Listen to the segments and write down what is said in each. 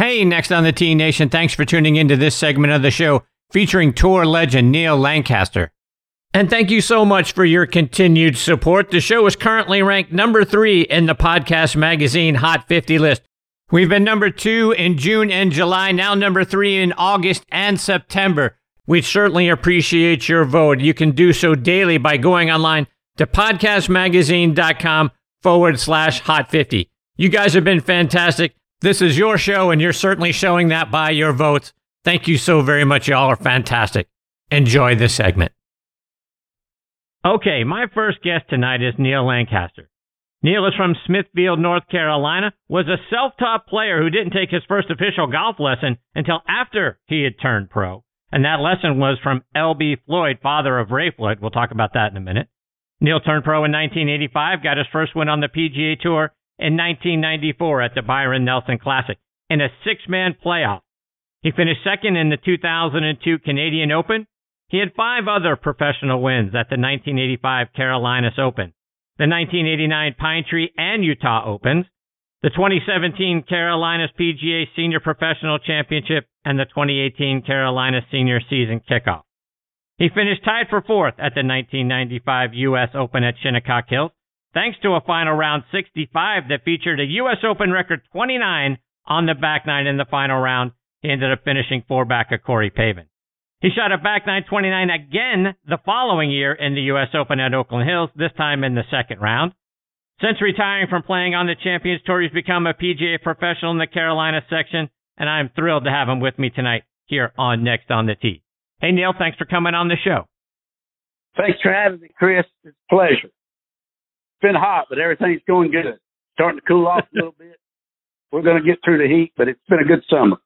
Hey, next on the T Nation, thanks for tuning into this segment of the show featuring tour legend Neal Lancaster. And thank you so much for your continued support. The show is currently ranked number three in the podcast magazine Hot 50 list. We've been number two in June and July, now number three in August and September. We certainly appreciate your vote. You can do so daily by going online to podcastmagazine.com forward slash hot 50. You guys have been fantastic. This is your show, and you're certainly showing that by your votes. Thank you so very much. Y'all are fantastic. Enjoy this segment. Okay, my first guest tonight is Neal Lancaster. Neal is from Smithfield, North Carolina, was a self-taught player who didn't take his first official golf lesson until after he had turned pro. And that lesson was from L.B. Floyd, father of Ray Floyd. We'll talk about that in a minute. Neal turned pro in 1985, got his first win on the PGA Tour in 1994 at the Byron Nelson Classic in a six-man playoff. He finished second in the 2002 Canadian Open. He had five other professional wins at the 1985 Carolinas Open, the 1989 Pine Tree and Utah Opens, the 2017 Carolinas PGA Senior Professional Championship, and the 2018 Carolinas Senior Season Kickoff. He finished tied for fourth at the 1995 U.S. Open at Shinnecock Hills, thanks to a final round 65 that featured a U.S. Open record 29 on the back nine in the final round. He ended up finishing four back of Corey Pavin. He shot a back nine 29 again the following year in the U.S. Open at Oakland Hills, this time in the second round. Since retiring from playing on the Champions Tour, he's become a PGA professional in the Carolina section, and I'm thrilled to have him with me tonight here on Next on the Tee. Hey, Neal, thanks for coming on the show. Thanks for having me, Chris. It's a pleasure. Been hot, but everything's going good. Starting to cool off a little bit. We're going to get through the heat, but it's been a good summer.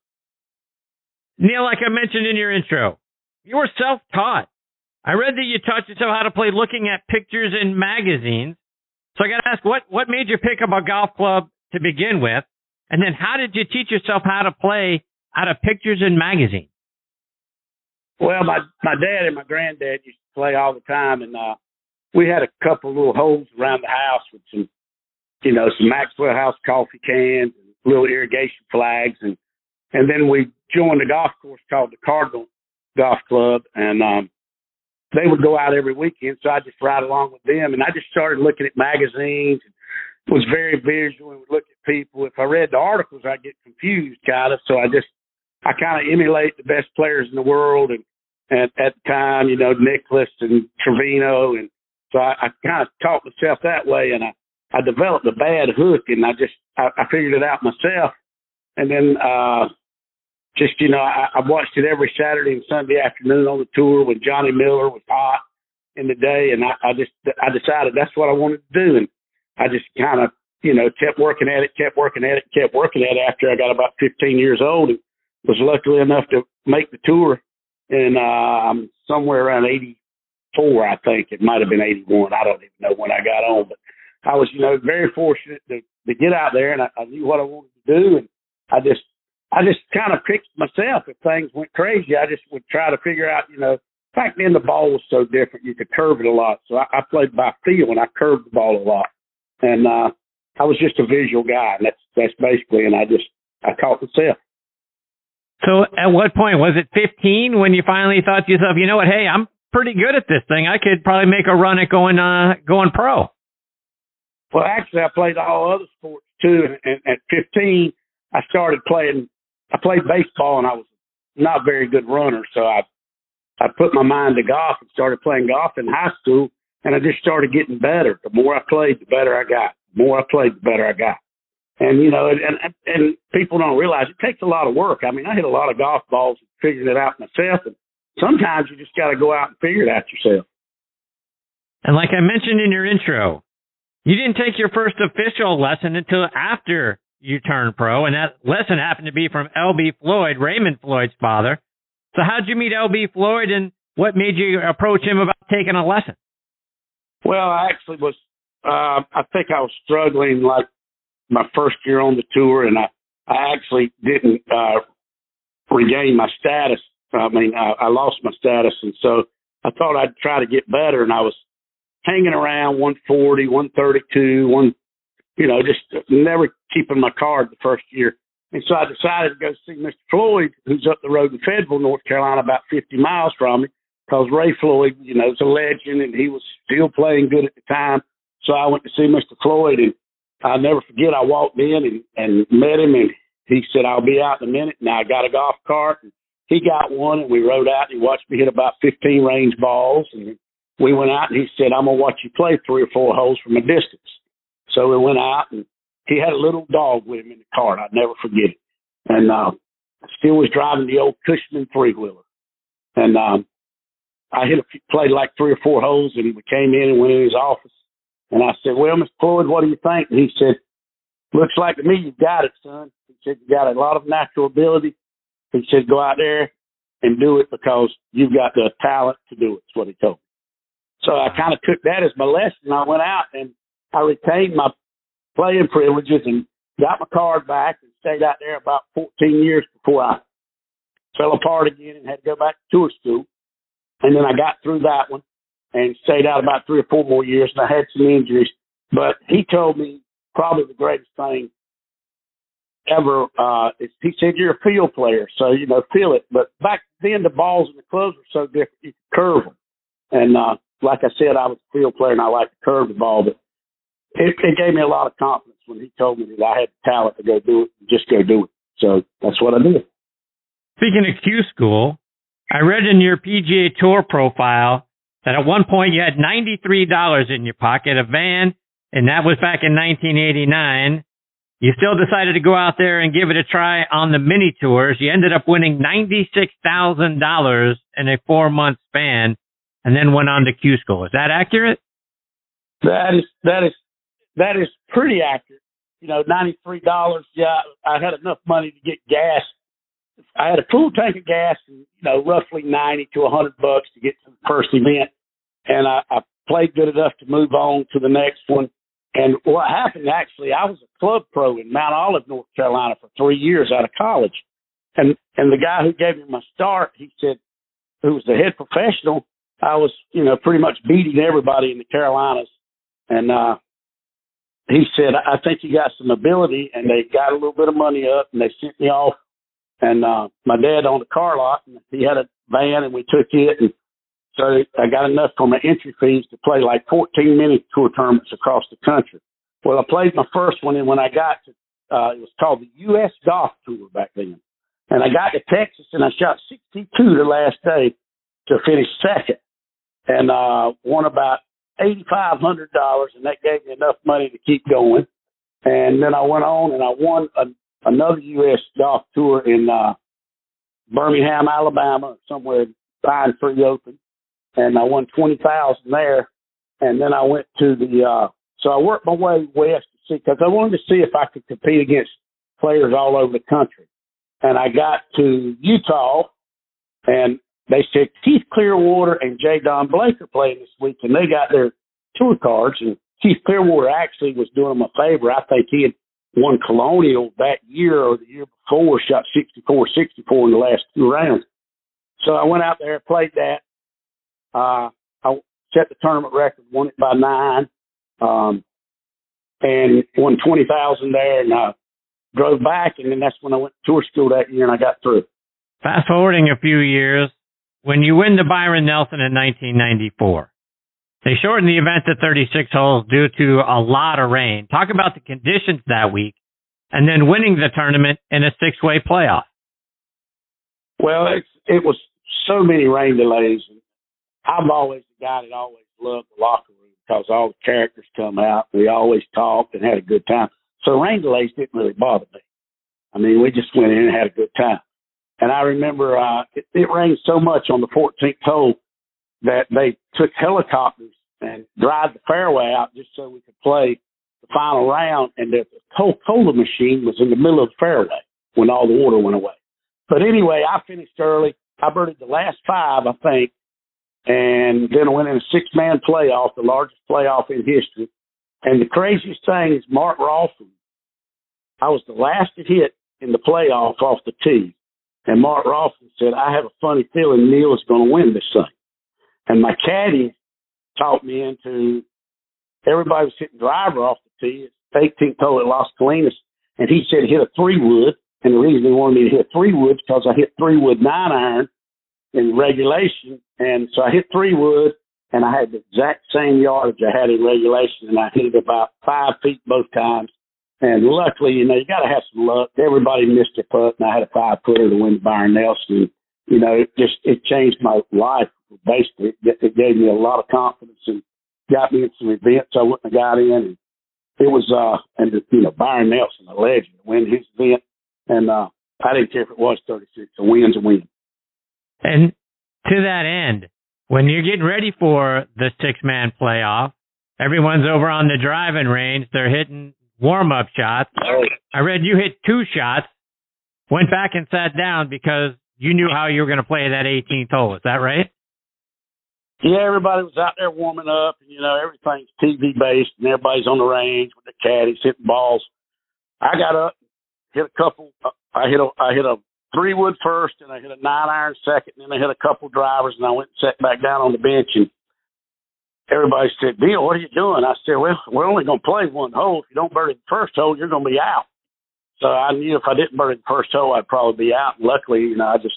Neal, like I mentioned in your intro, you were self taught. I read that you taught yourself how to play looking at pictures in magazines. So I got to ask, what, what made you pick up a golf club to begin with? And then how did you teach yourself how to play out of pictures in magazines? Well, my my dad and my granddad used to play all the time, and uh, we had a couple little holes around the house with some, you know, some Maxwell House coffee cans and little irrigation flags, and and then we joined a golf course called the Cardinal Golf Club, and um, they would go out every weekend, so I just ride along with them, and I just started looking at magazines. And, was very visual and would look at people. If I read the articles, I'd get confused, kind of. So I just I kind of emulate the best players in the world, and, and at the time, you know, Nicklaus and Trevino, and so I, I kind of taught myself that way, and I I developed a bad hook, and I just I, I figured it out myself, and then uh just you know I, I watched it every Saturday and Sunday afternoon on the tour when Johnny Miller was hot in the day, and I, I just I decided that's what I wanted to do, and I just kind of you know kept working at it, kept working at it, kept working at it after I got about 15 years old, and was lucky enough to make the tour and uh, I'm somewhere around 84, I think it might have been 81. I don't even know when I got on, but I was, you know, very fortunate to, to get out there and I, I knew what I wanted to do. And I just, I just kind of picked myself. If things went crazy, I just would try to figure out, you know, back then the ball was so different. You could curve it a lot. So I, I played by feel and I curved the ball a lot. And, uh, I was just a visual guy and that's, that's basically, and I just, I caught myself. So at what point was it 15 when you finally thought to yourself, you know what, hey, I'm pretty good at this thing. I could probably make a run at going uh going pro. Well, actually, I played all other sports too. And, at 15, I started playing. I played baseball, and I was not a very good runner, so I I put my mind to golf and started playing golf in high school. And I just started getting better. The more I played, the better I got. The more I played, the better I got. And you know, and, and and people don't realize it takes a lot of work. I mean, I hit a lot of golf balls figuring it out myself, and sometimes you just got to go out and figure it out yourself. And like I mentioned in your intro, you didn't take your first official lesson until after you turned pro, and that lesson happened to be from L.B. Floyd, Raymond Floyd's father. So how'd you meet L.B. Floyd, and what made you approach him about taking a lesson? Well, I actually was. Uh, I think I was struggling like my first year on the tour, and I I actually didn't uh, regain my status. I mean, I, I lost my status, and so I thought I'd try to get better, and I was hanging around 140, 132, one, you know, just never keeping my card the first year. And so I decided to go see Mr. Floyd, who's up the road in Fayetteville, North Carolina, about 50 miles from me, because Ray Floyd, you know, is a legend and he was still playing good at the time. So I went to see Mr. Floyd, and I'll never forget. I walked in and, and met him, and he said, "I'll be out in a minute." And I got a golf cart, and he got one, and we rode out. And he watched me hit about 15 range balls, and we went out, and he said, "I'm gonna watch you play three or four holes from a distance." So we went out, and he had a little dog with him in the cart. I'd never forget it. And uh, still was driving the old Cushman three wheeler, and um, I hit a, played like three or four holes, and we came in and went in his office and I said, Well, Mr. Floyd, what do you think? And he said, Looks like to me you've got it, son. He said, You got a lot of natural ability. He said, Go out there and do it because you've got the talent to do it. That's what he told me. So I kind of took that as my lesson. I went out and I retained my playing privileges and got my card back and stayed out there about 14 years before I fell apart again and had to go back to tour school. And then I got through that one and stayed out about three or four more years, and I had some injuries. But he told me probably the greatest thing ever. Uh, he said you're a field player, so you know feel it. But back then the balls and the clubs were so different. You could curve them, and uh, like I said, I was a field player and I like to curve the ball. But it, it gave me a lot of confidence when he told me that I had the talent to go do it, just go do it. So that's what I did. Speaking of Q school, I read in your PGA Tour profile that at one point you had $93 in your pocket, a van, and that was back in 1989. You still decided to go out there and give it a try on the mini tours. You ended up winning $96,000 in a four month span and then went on to Q school. Is that accurate? That is, that is, that is pretty accurate. You know, $93. Yeah, I had enough money to get gas. I had a full tank of gas and, you know, roughly 90 to a 100 bucks to get to the first event and I, I played good enough to move on to the next one. And what happened actually, I was a club pro in Mount Olive, North Carolina for three years out of college. And, and the guy who gave me my start, he said, who was the head professional, I was, you know, pretty much beating everybody in the Carolinas. And, uh, he said, I think you got some ability and they got a little bit of money up and they sent me off. And, uh, my dad owned a car lot and he had a van and we took it and so I got enough for my entry fees to play like 14 mini tour tournaments across the country. Well, I played my first one, and when I got to, uh, it was called the U.S. Golf Tour back then. And I got to Texas, and I shot 62 the last day to finish second, and uh, won about $8,500, and that gave me enough money to keep going. And then I went on, and I won a, another U.S. Golf Tour in uh, Birmingham, Alabama, somewhere Pine Tree Open and I won twenty thousand there. And then I went to the uh so I worked my way west to see because I wanted to see if I could compete against players all over the country. And I got to Utah, and they said Keith Clearwater and Jay Don Blake are playing this week, and they got their tour cards. And Keith Clearwater actually was doing them a favor. I think he had won Colonial that year or the year before, shot 64 64 in the last two rounds. So I went out there, and played that, uh, I set the tournament record, won it by nine, um, and won 20,000 there and, uh, drove back. And then that's when I went to tour school that year and I got through. Fast forwarding a few years, when you win the Byron Nelson in 1994, they shortened the event to 36 holes due to a lot of rain. Talk about the conditions that week and then winning the tournament in a six way playoff. Well, it's, it was so many rain delays. I'm always the guy that always loved the locker room because all the characters come out. We always talked and had a good time. So rain delays didn't really bother me. I mean, we just went in and had a good time. And I remember uh, it, it rained so much on the 14th hole that they took helicopters and dried the fairway out just so we could play the final round. And the Coca-Cola machine was in the middle of the fairway when all the water went away. But anyway, I finished early. I birdied the last five, I think, and then went in a six man playoff, the largest playoff in history. And the craziest thing is Mark Rolfing. I was the last to hit in the playoff off the tee. And Mark Rolfing said, I have a funny feeling Neal is going to win this thing. And my caddy talked me into everybody was hitting driver off the tee. It's 18th hole at Las Colinas. And he said hit a three wood And the reason he wanted me to hit three wood because I hit three wood nine iron in regulation. And so I hit three wood and I had the exact same yardage I had in regulation and I hit it about five feet both times. And luckily, you know, you got to have some luck. Everybody missed a putt and I had a five footer to win Byron Nelson. You know, it just, it changed my life. Basically, it, it gave me a lot of confidence and got me in some events I wouldn't have got in. And it was, uh, and, you know, Byron Nelson, a legend, win his event. And, uh, I didn't care if it was 36. A win's a win. And to that end, when you're getting ready for the six man playoff, everyone's over on the driving range. They're hitting warm up shots. I read you hit two shots, went back and sat down because you knew how you were going to play that 18th hole. Is that right? Yeah, everybody was out there warming up, and you know everything's TV based, and everybody's on the range with the caddies hitting balls. I got up, hit a couple. Uh, I hit a I hit a three wood first, and I hit a nine iron second, and then I hit a couple drivers, and I went and sat back down on the bench, and everybody said, "Bill, what are you doing?" I said, "Well, we're only going to play one hole. If you don't birdie the first hole, you're going to be out." So I knew if I didn't birdie the first hole, I'd probably be out. And luckily, you know, I just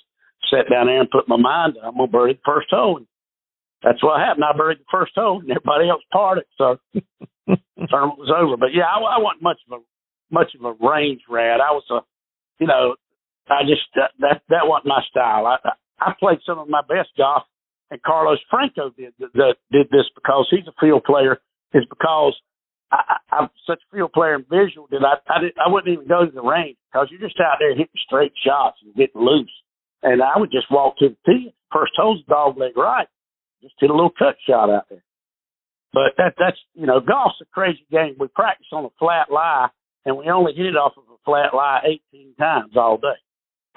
sat down there and put my mind. I'm going to birdie the first hole. And that's what happened. I birdied the first hole, and everybody else parted. So the tournament was over. But yeah, I, I wasn't much of a much of a range rat. I was a, you know, I just that that, that wasn't my style. I I played some of my best golf, and Carlos Franco did the, did this because he's a field player. Is because I, I, I'm such a field player and visual that I I, did, I wouldn't even go to the range because you're just out there hitting straight shots and getting loose. And I would just walk to the tee. First hole's dog leg right. Just hit a little cut shot out there. But that that's you know golf's a crazy game. We practice on a flat lie, and we only hit it off of a flat lie 18 times all day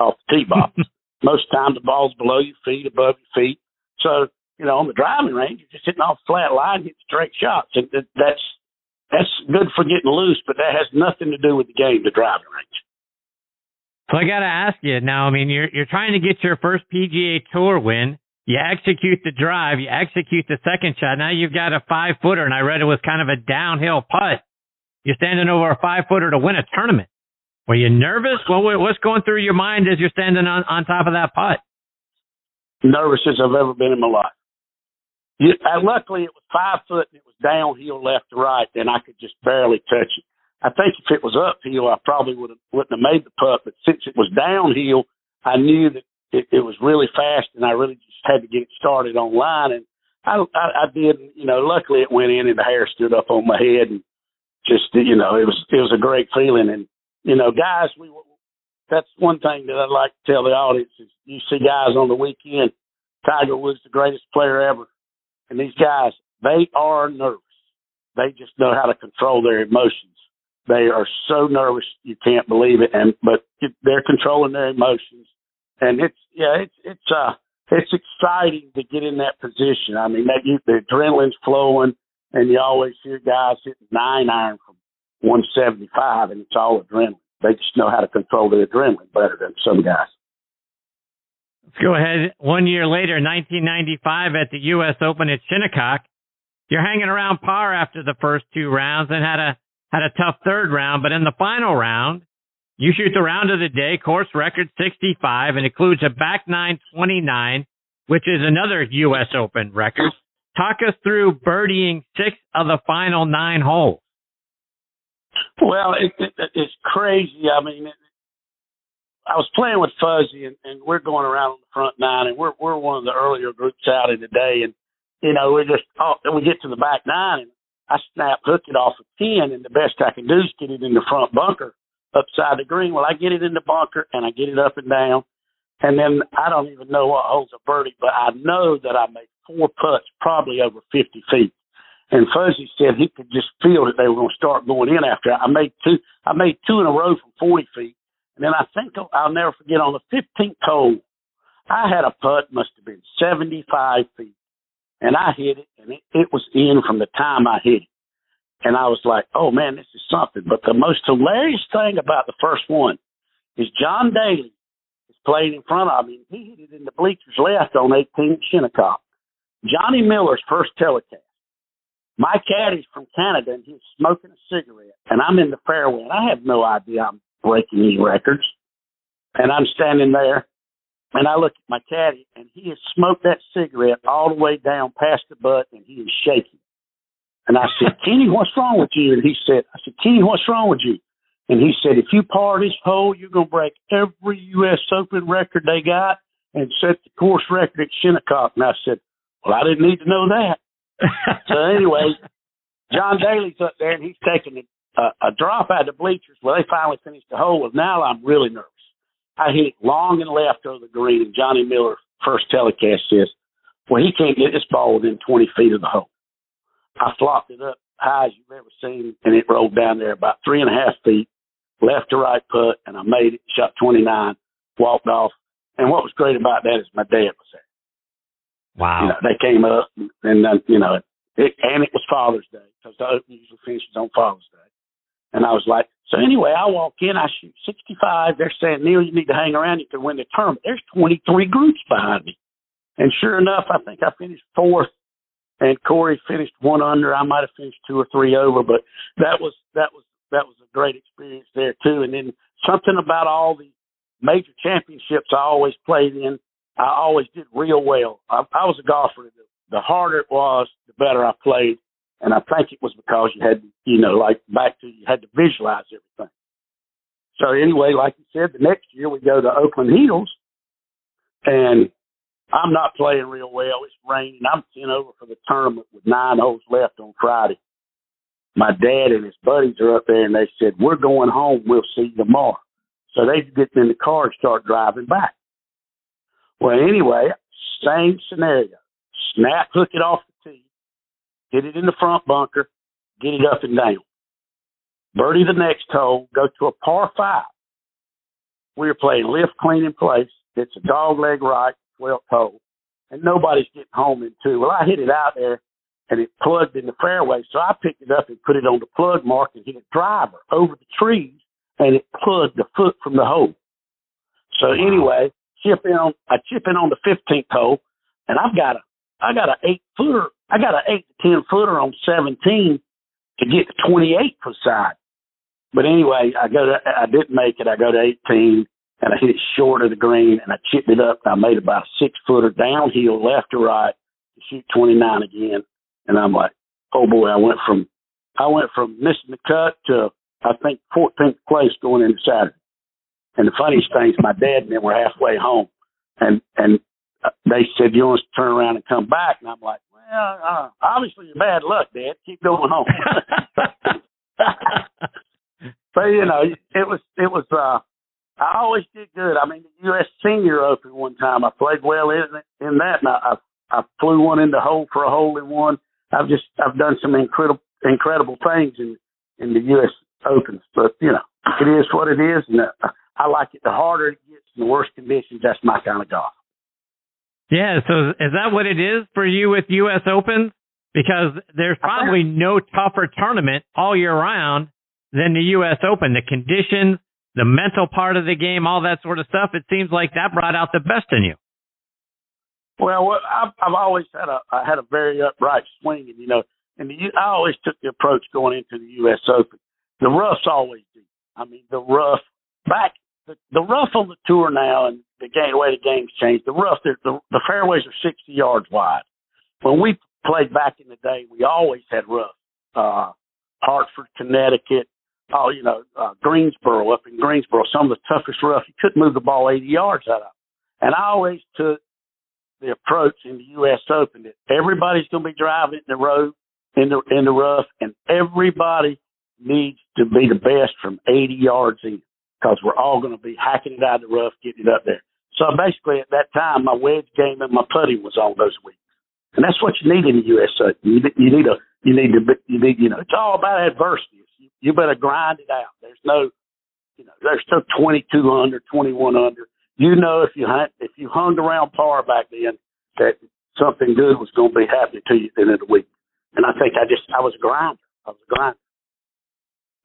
off the tee box. Most times the ball's below your feet, above your feet. So you know on the driving range, you're just hitting off flat line, hitting straight shots, and that's that's good for getting loose, but that has nothing to do with the game, the driving range. So I got to ask you now. I mean, you're you're trying to get your first PGA Tour win. You execute the drive, you execute the second shot. Now you've got a five footer, and I read it was kind of a downhill putt. You're standing over a five footer to win a tournament. Were you nervous? What what's going through your mind as you're standing on on top of that putt? Nervous as I've ever been in my life. You, uh, luckily, it was five foot and it was downhill left to right, and I could just barely touch it. I think if it was uphill, I probably would have wouldn't have made the putt. But since it was downhill, I knew that it, it was really fast, and I really just had to get it started online. And I, I, I did, you know. Luckily, it went in, and the hair stood up on my head, and just, you know, it was it was a great feeling. And you know, guys, we that's one thing that I'd like to tell the audience is you see guys on the weekend. Tiger Woods, the greatest player ever, and these guys, they are nervous. They just know how to control their emotions they are so nervous you can't believe it, and but they're controlling their emotions, and it's yeah, it's it's uh it's exciting to get in that position. I mean, that you, the adrenaline's flowing, and you always hear guys hitting nine iron from 175, and it's all adrenaline. They just know how to control the adrenaline better than some guys. Let's go ahead. One year later, 1995, at the U.S. Open at Shinnecock, you're hanging around par after the first two rounds and had a had a tough third round, but in the final round, you shoot the round of the day, course record 65, and includes a back nine 29, which is another U.S. Open record. Talk us through birdieing six of the final nine holes. Well, it, it, it's crazy. I mean, it, I was playing with Fuzzy, and, and we're going around on the front nine, and we're we're one of the earlier groups out in the day, and you know we're just oh, we get to the back nine, and I snap hook it off a ten, and the best I can do is get it in the front bunker upside the green. Well, I get it in the bunker and I get it up and down, and then I don't even know what holds a birdie, but I know that I made four putts, probably over fifty feet. And Fuzzy said he could just feel that they were going to start going in after I made two. I made two in a row from forty feet, and then I think I'll never forget on the fifteenth hole, I had a putt must have been seventy-five feet and I hit it, and it, it was in from the time I hit it. And I was like, oh man, this is something. But the most hilarious thing about the first one is John Daly is playing in front of me. He hit it in the bleachers left on 18 Shinnecock. Johnny Miller's first telecast. My caddy's from Canada and he's smoking a cigarette and I'm in the fairway and I have no idea I'm breaking any records. and I'm standing there, and I look at my caddy, and he has smoked that cigarette all the way down past the butt, and he is shaking. And I said, Kenny, what's wrong with you? And he said, I said, Kenny, what's wrong with you? And he said, if you par this hole, you're going to break every U.S. Open record they got and set the course record at Shinnecock. And I said, well, I didn't need to know that. So anyway, John Daly's up there and he's taking a, a drop out of the bleachers. Well, they finally finished the hole. Well, now I'm really nervous. I hit it long and left over the green, and Johnny Miller, first telecast, says, well, he can't get this ball within 20 feet of the hole. I flopped it up high as you've ever seen, and it rolled down there about three and a half feet, left to right putt, and I made it, shot 29, walked off. And what was great about that is my dad was there. Wow. You know, they came up, and, then, you know, it, and it was Father's Day, because the Open usually finishes on Father's Day. And I was like, so anyway, I walk in, I shoot 65. They're saying, Neal, you need to hang around. You can win the tournament. There's 23 groups behind me. And sure enough, I think I finished fourth and Corey finished one under. I might have finished two or three over, but that was, that was, that was a great experience there too. And then something about all the major championships I always played in, I always did real well. I, I was a golfer. The, harder it was, the better I played. And I think it was because you had, you know, like back to you had to visualize everything. So anyway, like you said, the next year we go to Oakland Hills and I'm not playing real well. It's raining. I'm sent over for the tournament with nine holes left on Friday. My dad and his buddies are up there and they said, We're going home. We'll see you tomorrow. So they get in the car and start driving back. Well, anyway, same scenario. Snap, hook it off the tee, hit it in the front bunker, get it up and down. Birdie the next hole, go to a par five. We were playing lift clean in place. It's a dog leg right, 12th hole, and nobody's getting home in two. Well, I hit it out there, and it plugged in the fairway, so I picked it up and put it on the plug mark and hit a driver over the trees, and it plugged the foot from the hole. So anyway, chip in on I chip in on the 15th hole, and I've got a I got an eight footer. I got an eight to ten footer on 17 to get to 28 for side. But anyway, I go to I didn't make it. I go to 18 and I hit it short of the green and I chipped it up. I made about a six footer downhill left to right to shoot 29 again. And I'm like, oh boy, I went from, I went from missing the cut to I think 14th place going into Saturday. And the funniest thing is my dad and them were halfway home and, and they said, you want us to turn around and come back? And I'm like, well, uh, obviously you're bad luck, Dad. Keep going home. but you know, it was, it was, uh, I always did good. I mean, the U.S. Senior Open one time, I played well in in that, and I I flew one in the hole for a hole in one. I've just I've done some incredible incredible things in in the U.S. Opens, but you know, it is what it is, and uh, I like it. The harder it gets, the worse conditions. That's my kind of golf. Yeah. So is that what it is for you with U.S. Opens? Because there's probably no tougher tournament all year round than the U.S. Open. The conditions, the mental part of the game, all that sort of stuff. It seems like that brought out the best in you. Well, I've, I've always had a I had a very upright swing, and you know, and the, I always took the approach going into the U.S. Open. The rough's always deep. I mean, the rough the, rough on the tour now, and the game way the game's changed. The rough, the, the fairways are sixty yards wide. When we played back in the day, we always had rough. Uh, Hartford, Connecticut, oh, you know, uh, Greensboro, up in Greensboro, some of the toughest rough. You couldn't move the ball 80 yards out of. And I always took the approach in the U.S. Open that everybody's going to be driving in the road, in the in the rough, and everybody needs to be the best from 80 yards in because we're all going to be hacking it out of the rough, getting it up there. So basically, at that time, my wedge game and my putting was on those weeks, and that's what you need in the U.S. Open. You, you need a you need to you need you know it's all about adversity you better grind it out. There's no, you know, there's still 22 under, 21 under. You know, if you hunt, if you hung around par back then, that something good was going to be happening to you at the end of the week. And I think I just, I was a grinder. I was a grinder.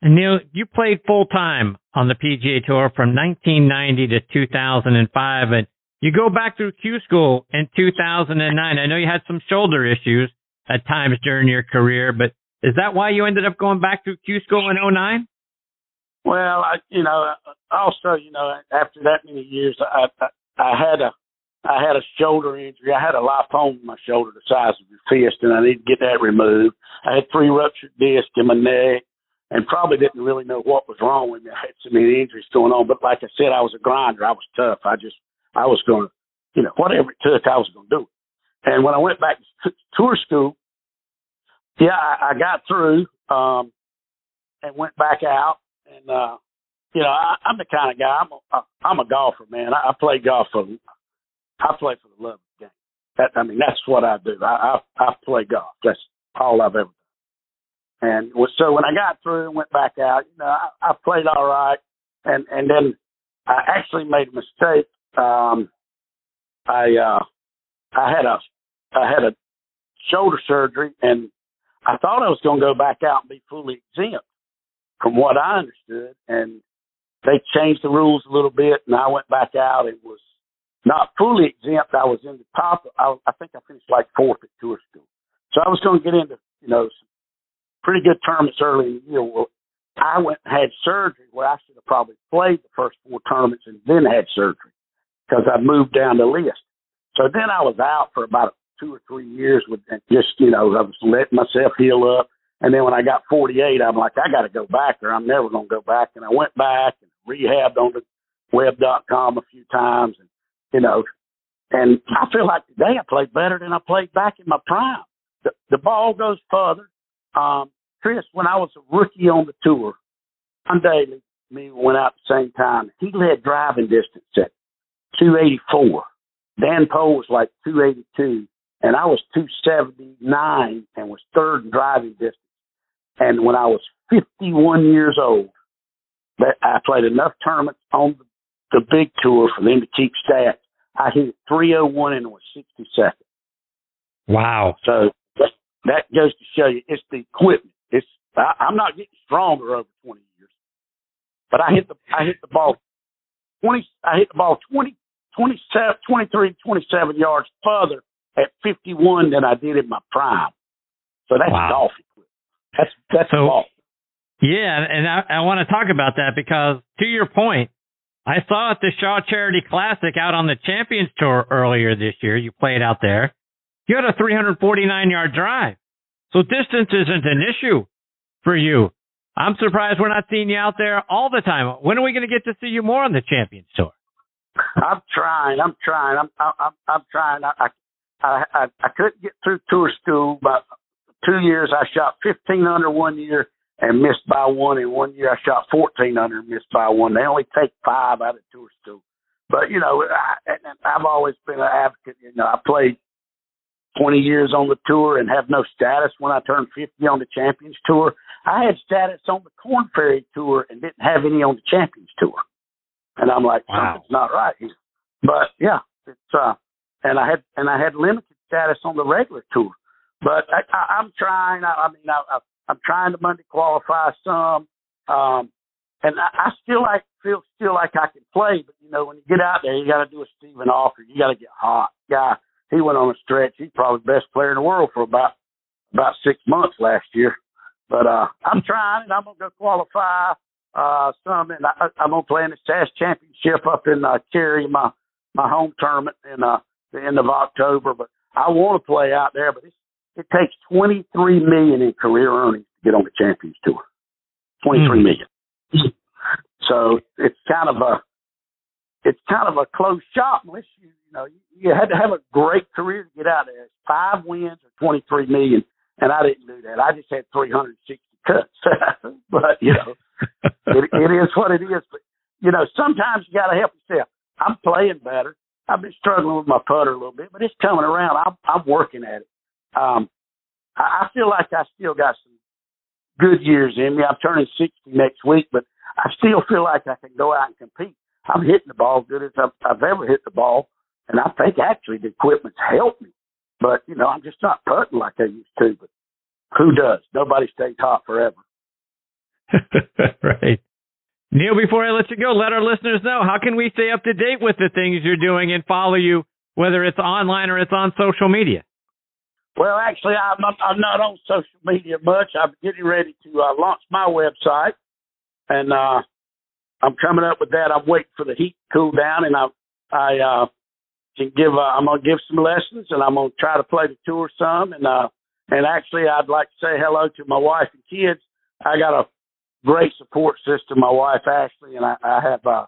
And Neal, you played full time on the PGA Tour from 1990 to 2005, and you go back through Q School in 2009. I know you had some shoulder issues at times during your career, but is that why you ended up going back to Q school in 09? Well, I, you know, also, you know, after that many years, I, I, I had a, I had a shoulder injury. I had a lipoma in my shoulder the size of your fist, and I needed to get that removed. I had three ruptured discs in my neck, and probably didn't really know what was wrong with me. I had so many injuries going on, but like I said, I was a grinder. I was tough. I just, I was going to, you know, whatever it took, I was going to do it. And when I went back to tour school, yeah, I, I got through um, and went back out, and uh, you know, I, I'm the kind of guy. I'm a, I'm a golfer, man. I, I play golf for I play for the love of the game. That I mean, that's what I do. I I, I play golf. That's all I've ever done. And so when I got through and went back out, you know, I, I played all right, and and then I actually made a mistake. Um, I uh, I had a I had a shoulder surgery, and I thought I was going to go back out and be fully exempt, from what I understood. And they changed the rules a little bit, and I went back out and was not fully exempt. I was in the top. I, I think I finished like fourth at tour school, so I was going to get into you know pretty good tournaments early in the year. Well, I went and had surgery where I should have probably played the first four tournaments and then had surgery because I moved down the list. So then I was out for about two or three years with just, you know, I was letting myself heal up. And then when I got 48, I'm like, I got to go back there. I'm never going to go back. And I went back and rehabbed on the web.com a few times and, you know, and I feel like today I played better than I played back in my prime. The, the ball goes further. Um, Chris, when I was a rookie on the tour, John Daly, me went out at the same time. He led driving distance at 284. Dan Pohl was like 282 and I was 279 and was third in driving distance. And when I was 51 years old, I played enough tournaments on the, big tour for them to keep stats. I hit 301 and was 62nd. Wow. So that, that goes to show you it's the equipment. It's I, I'm not getting stronger over 20 years, but I hit the I hit the ball 20. I hit the ball 20, 27, 23, 27 yards further at 51 than I did in my prime. So that's wow. golf. That's that's so, golf. Yeah, and I, I want to talk about that because to your point, I saw at the Shaw Charity Classic out on the Champions Tour earlier this year. You played out there. You had a 349 yard drive. So distance isn't an issue for you. I'm surprised we're not seeing you out there all the time. When are we going to get to see you more on the Champions Tour? I'm trying. I'm trying. I'm I'm I'm trying. I, I I, I, couldn't get through tour school. but two years, I shot 15 under one year and missed by one. In one year, I shot 14 under and missed by one. They only take five out of tour school. But, you know, I, I've always been an advocate. You know, I played 20 years on the tour and have no status when I turned 50 on the Champions Tour. I had status on the Korn Ferry Tour and didn't have any on the Champions Tour. And I'm like, wow. something's not right here. But yeah, it's uh and I had and I had limited status on the regular tour. But I, I, I'm trying. I, I mean, I, I, I'm trying to Monday qualify some, um, and I, I still like feel still like I can play. But you know, when you get out there, you got to do a Steven Alker. You got to get hot. Guy, he went on a stretch. He's probably the best player in the world for about about six months last year. But uh, I'm trying, and I'm gonna go qualify uh, some, and I, I'm gonna play in the SAS Championship up in uh, Cary, my my home tournament, and uh, the end of October. But I want to play out there, but it's, it takes twenty three million in career earnings to get on the Champions Tour. Twenty three mm. million. So it's kind of a it's kind of a close shot unless you know you, had to have a great career to get out there. Five wins or twenty three million, and I didn't do that. I just had three hundred sixty cuts. but you know, it, it is what it is. But you know, sometimes you got to help yourself. I'm playing better. I've been struggling with my putter a little bit, but it's coming around. I'm, I'm working at it. Um, I, I feel like I still got some good years in me. I'm turning 60 next week, but I still feel like I can go out and compete. I'm hitting the ball good as I've, I've ever hit the ball, and I think actually the equipment's helped me. But you know, I'm just not putting like I used to. But who does? Nobody stays hot forever. right. Neal, before I let you go, let our listeners know how can we stay up to date with the things you're doing and follow you, whether it's online or it's on social media. Well, actually, I'm, I'm not on social media much. I'm getting ready to uh, launch my website, and uh, I'm coming up with that. I'm waiting for the heat to cool down, and I I uh, can give. Uh, I'm gonna give some lessons, and I'm gonna try to play the tour some. And uh, and actually, I'd like to say hello to my wife and kids. I got a great support system. My wife Ashley, and I, I have a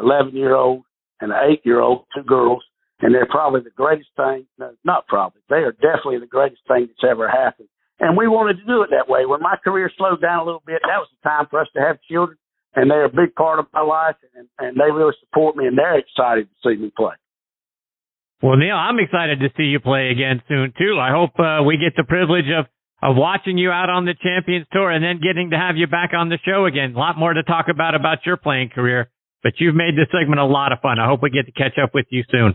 11 year old and an eight year old, two girls, and they're probably the greatest thing. No, not probably. They are definitely the greatest thing that's ever happened. And we wanted to do it that way. When my career slowed down a little bit, that was the time for us to have children and they're a big part of my life, and, and they really support me, and they're excited to see me play. Well, Neal, I'm excited to see you play again soon too. I hope uh, we get the privilege of of watching you out on the Champions Tour and then getting to have you back on the show again. A lot more to talk about about your playing career, but you've made this segment a lot of fun. I hope we get to catch up with you soon.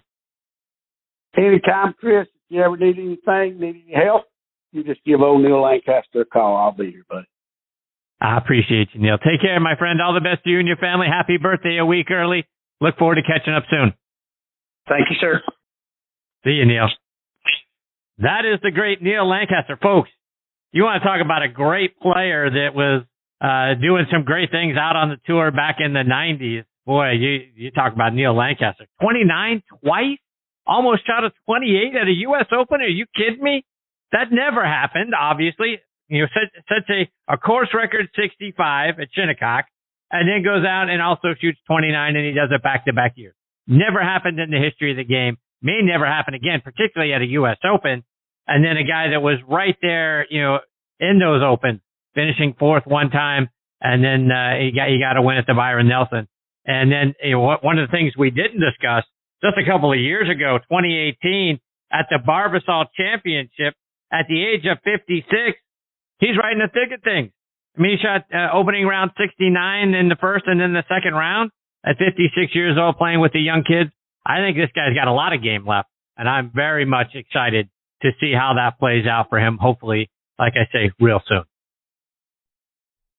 Anytime, Chris. If you ever need anything, need any help, you just give old Neal Lancaster a call. I'll be here, buddy. I appreciate you, Neal. Take care, my friend. All the best to you and your family. Happy birthday a week early. Look forward to catching up soon. Thank you, sir. See you, Neal. That is the great Neal Lancaster. Folks, you want to talk about a great player that was uh, doing some great things out on the tour back in the 90s. Boy, you, you talk about Neal Lancaster. 29 twice? Almost shot a 28 at a U.S. Open? Are you kidding me? That never happened, obviously you know, such, such a, a course record 65 at Shinnecock, and then goes out and also shoots 29 and he does it back to back years. Never happened in the history of the game. May never happen again, particularly at a U.S. Open. And then a guy that was right there, you know, in those opens, finishing fourth one time, and then uh, he got he got a win at the Byron Nelson. And then you know, one of the things we didn't discuss just a couple of years ago, 2018, at the Barbasol Championship, at the age of 56, he's right in the thick of things. I mean, he shot uh, opening round 69 in the first and then the second round at 56 years old playing with the young kids. I think this guy's got a lot of game left and I'm very much excited to see how that plays out for him. Hopefully, like I say, real soon.